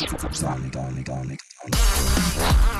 Sonic, Sonic, Sonic, Sonic.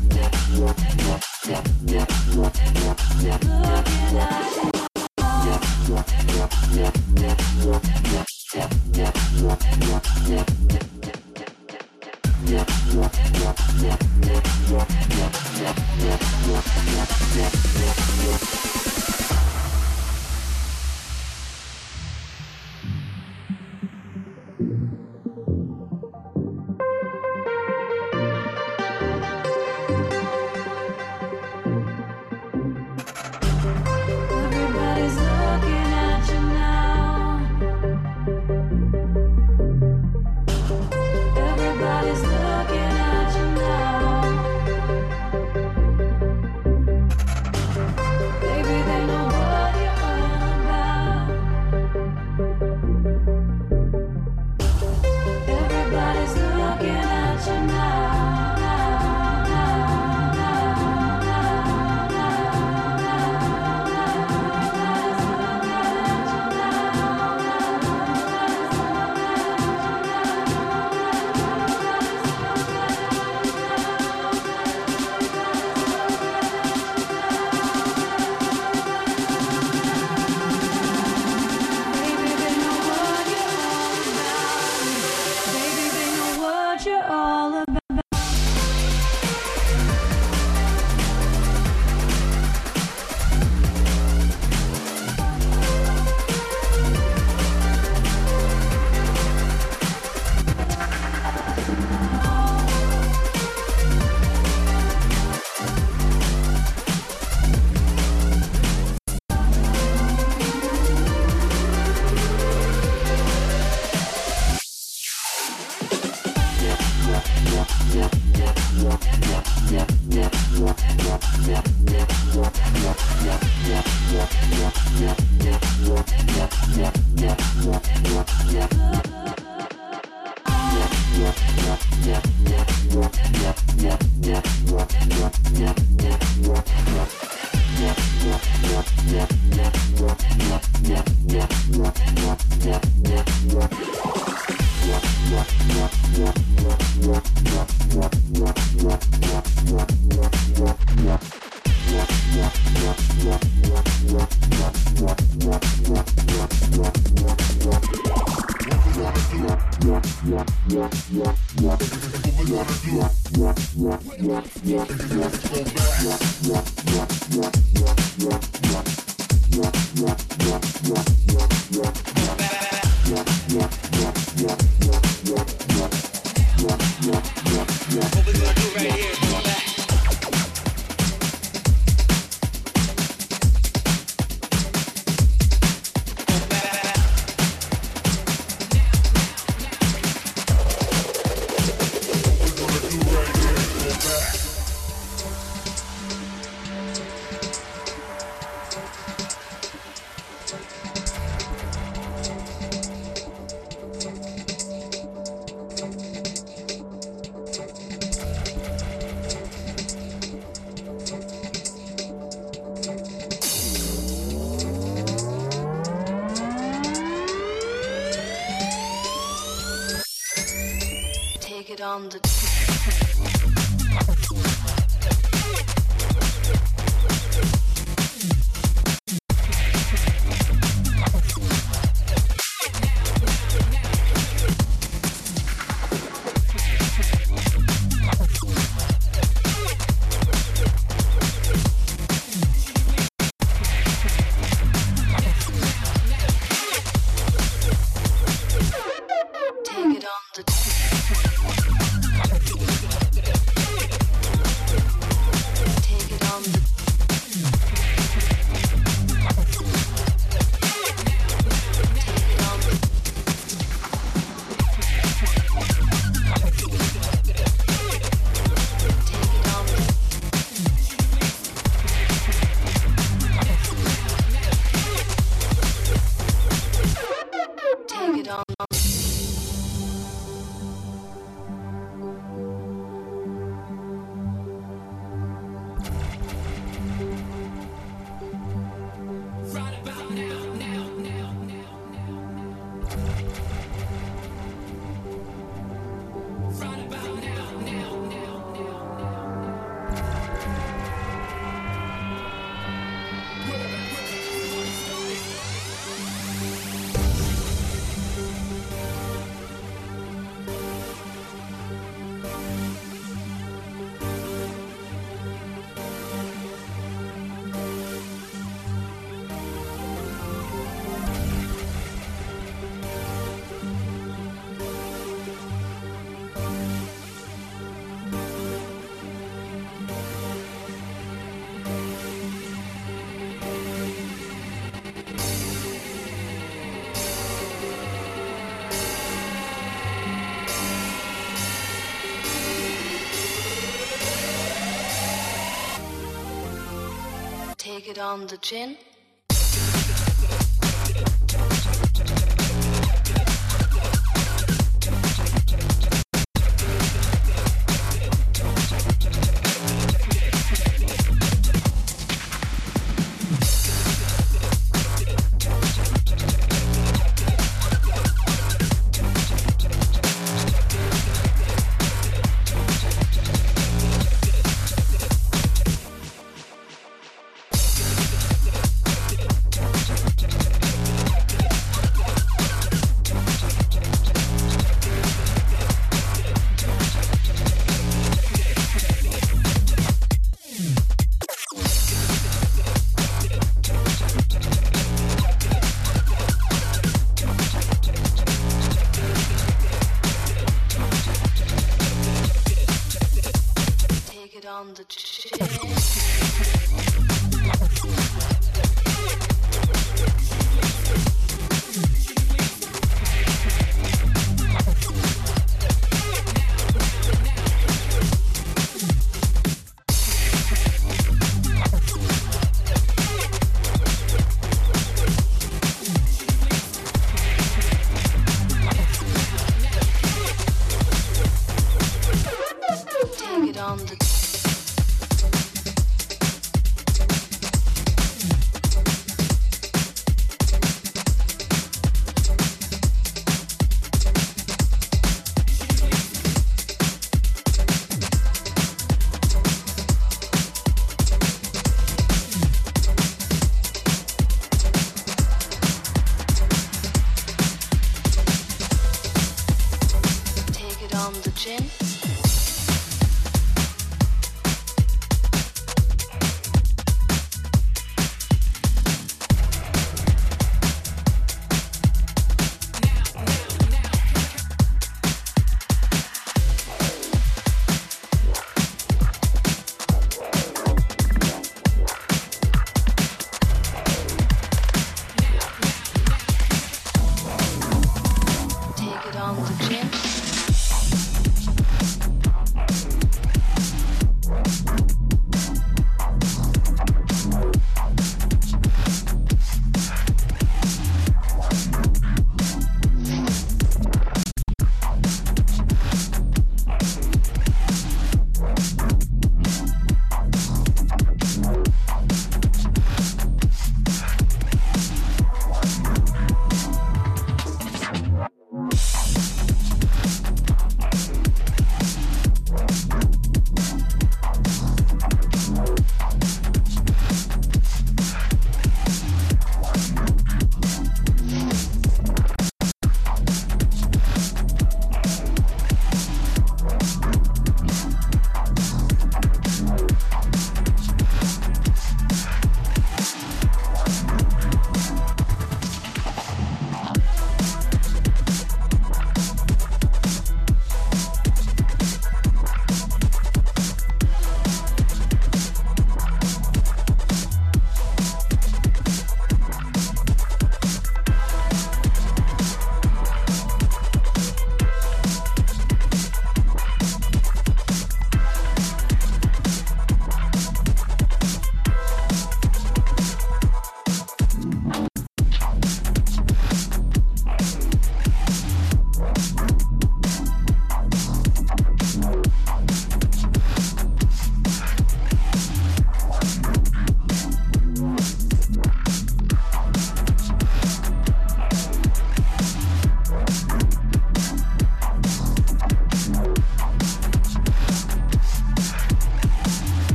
it on the chin.